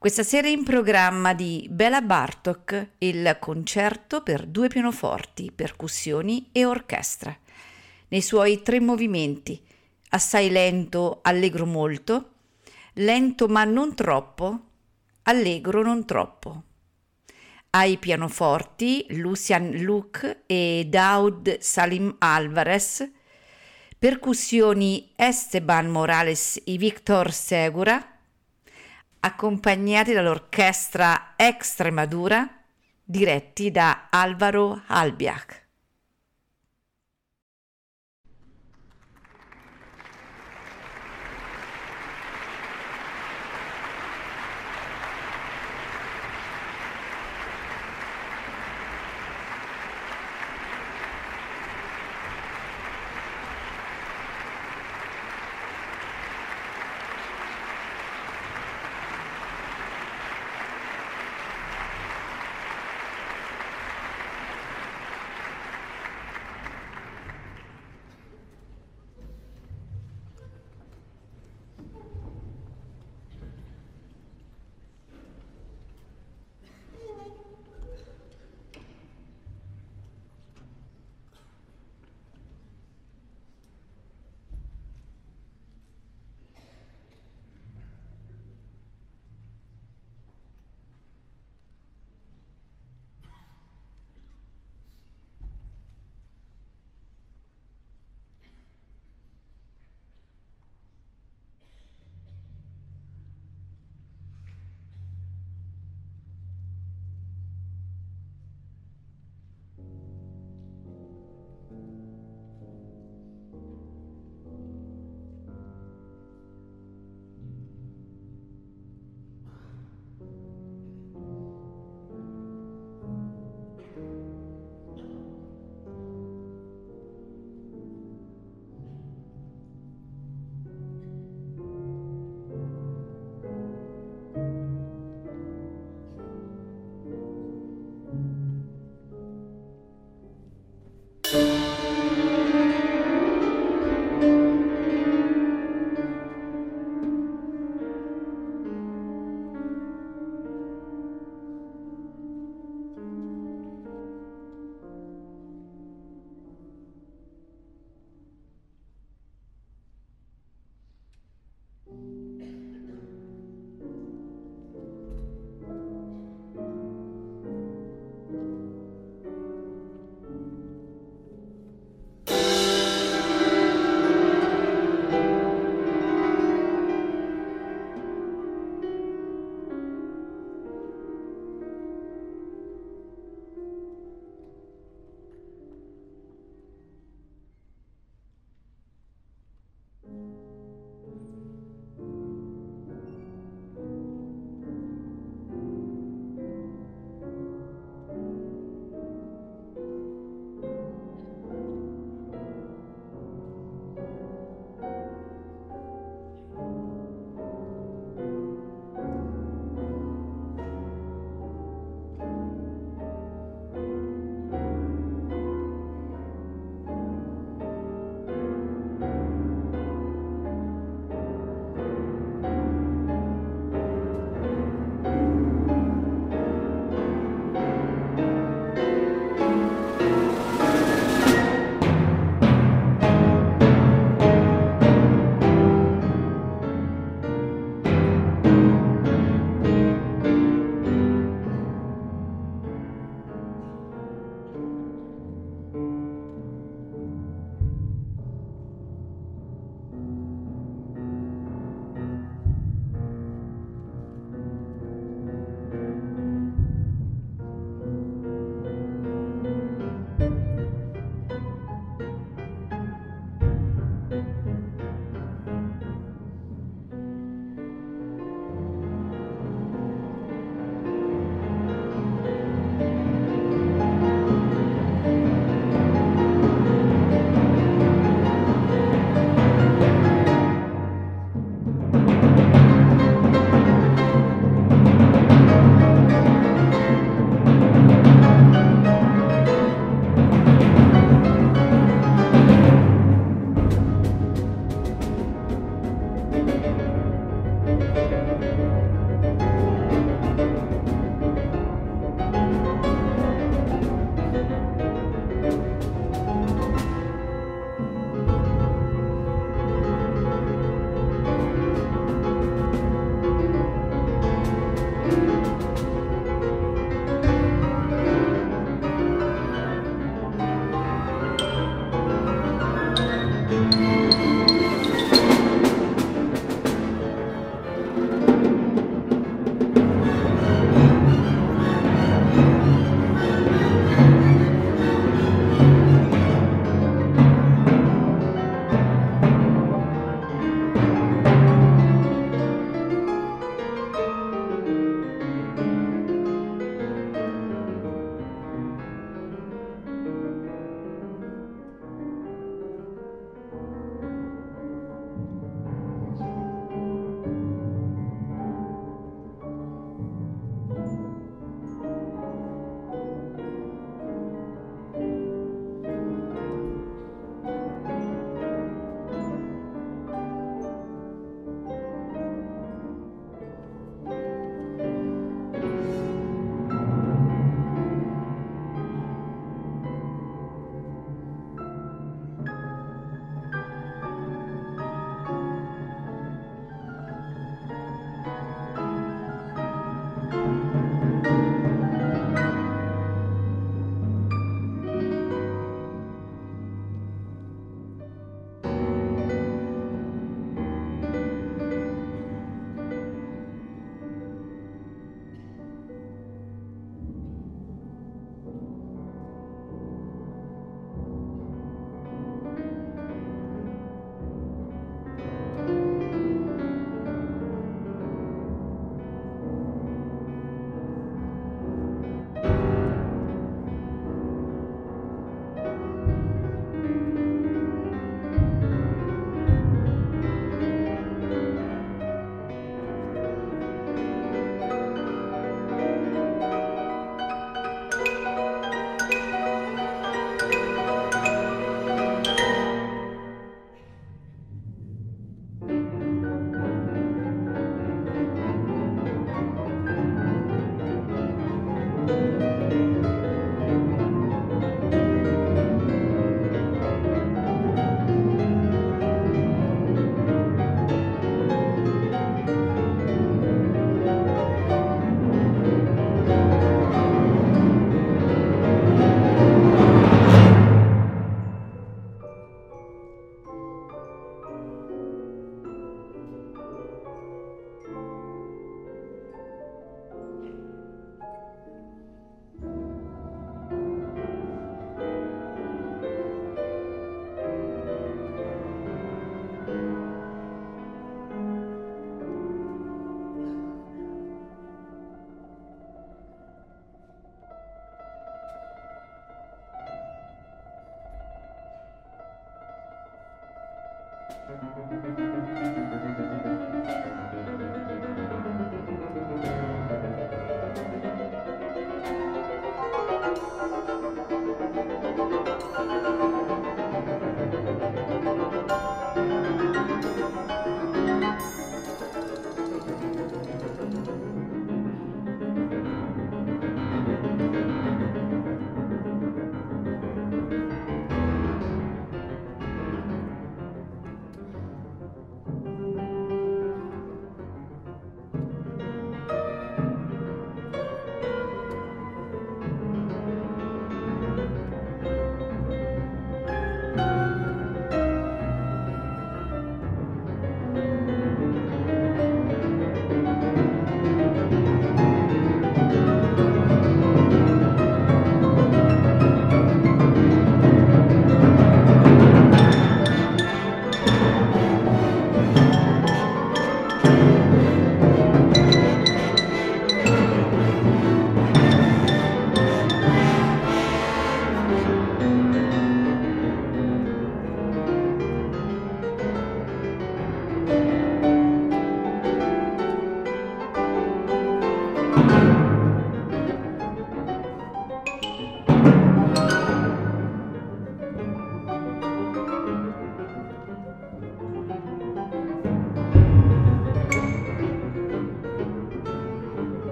Questa sera in programma di Bela Bartok il concerto per due pianoforti, percussioni e orchestra. Nei suoi tre movimenti, assai lento, allegro molto, lento ma non troppo, allegro non troppo. Ai pianoforti Lucian Luc e Daud Salim Alvarez, percussioni Esteban Morales e Victor Segura, accompagnati dall'orchestra Extremadura, diretti da Alvaro Albiach.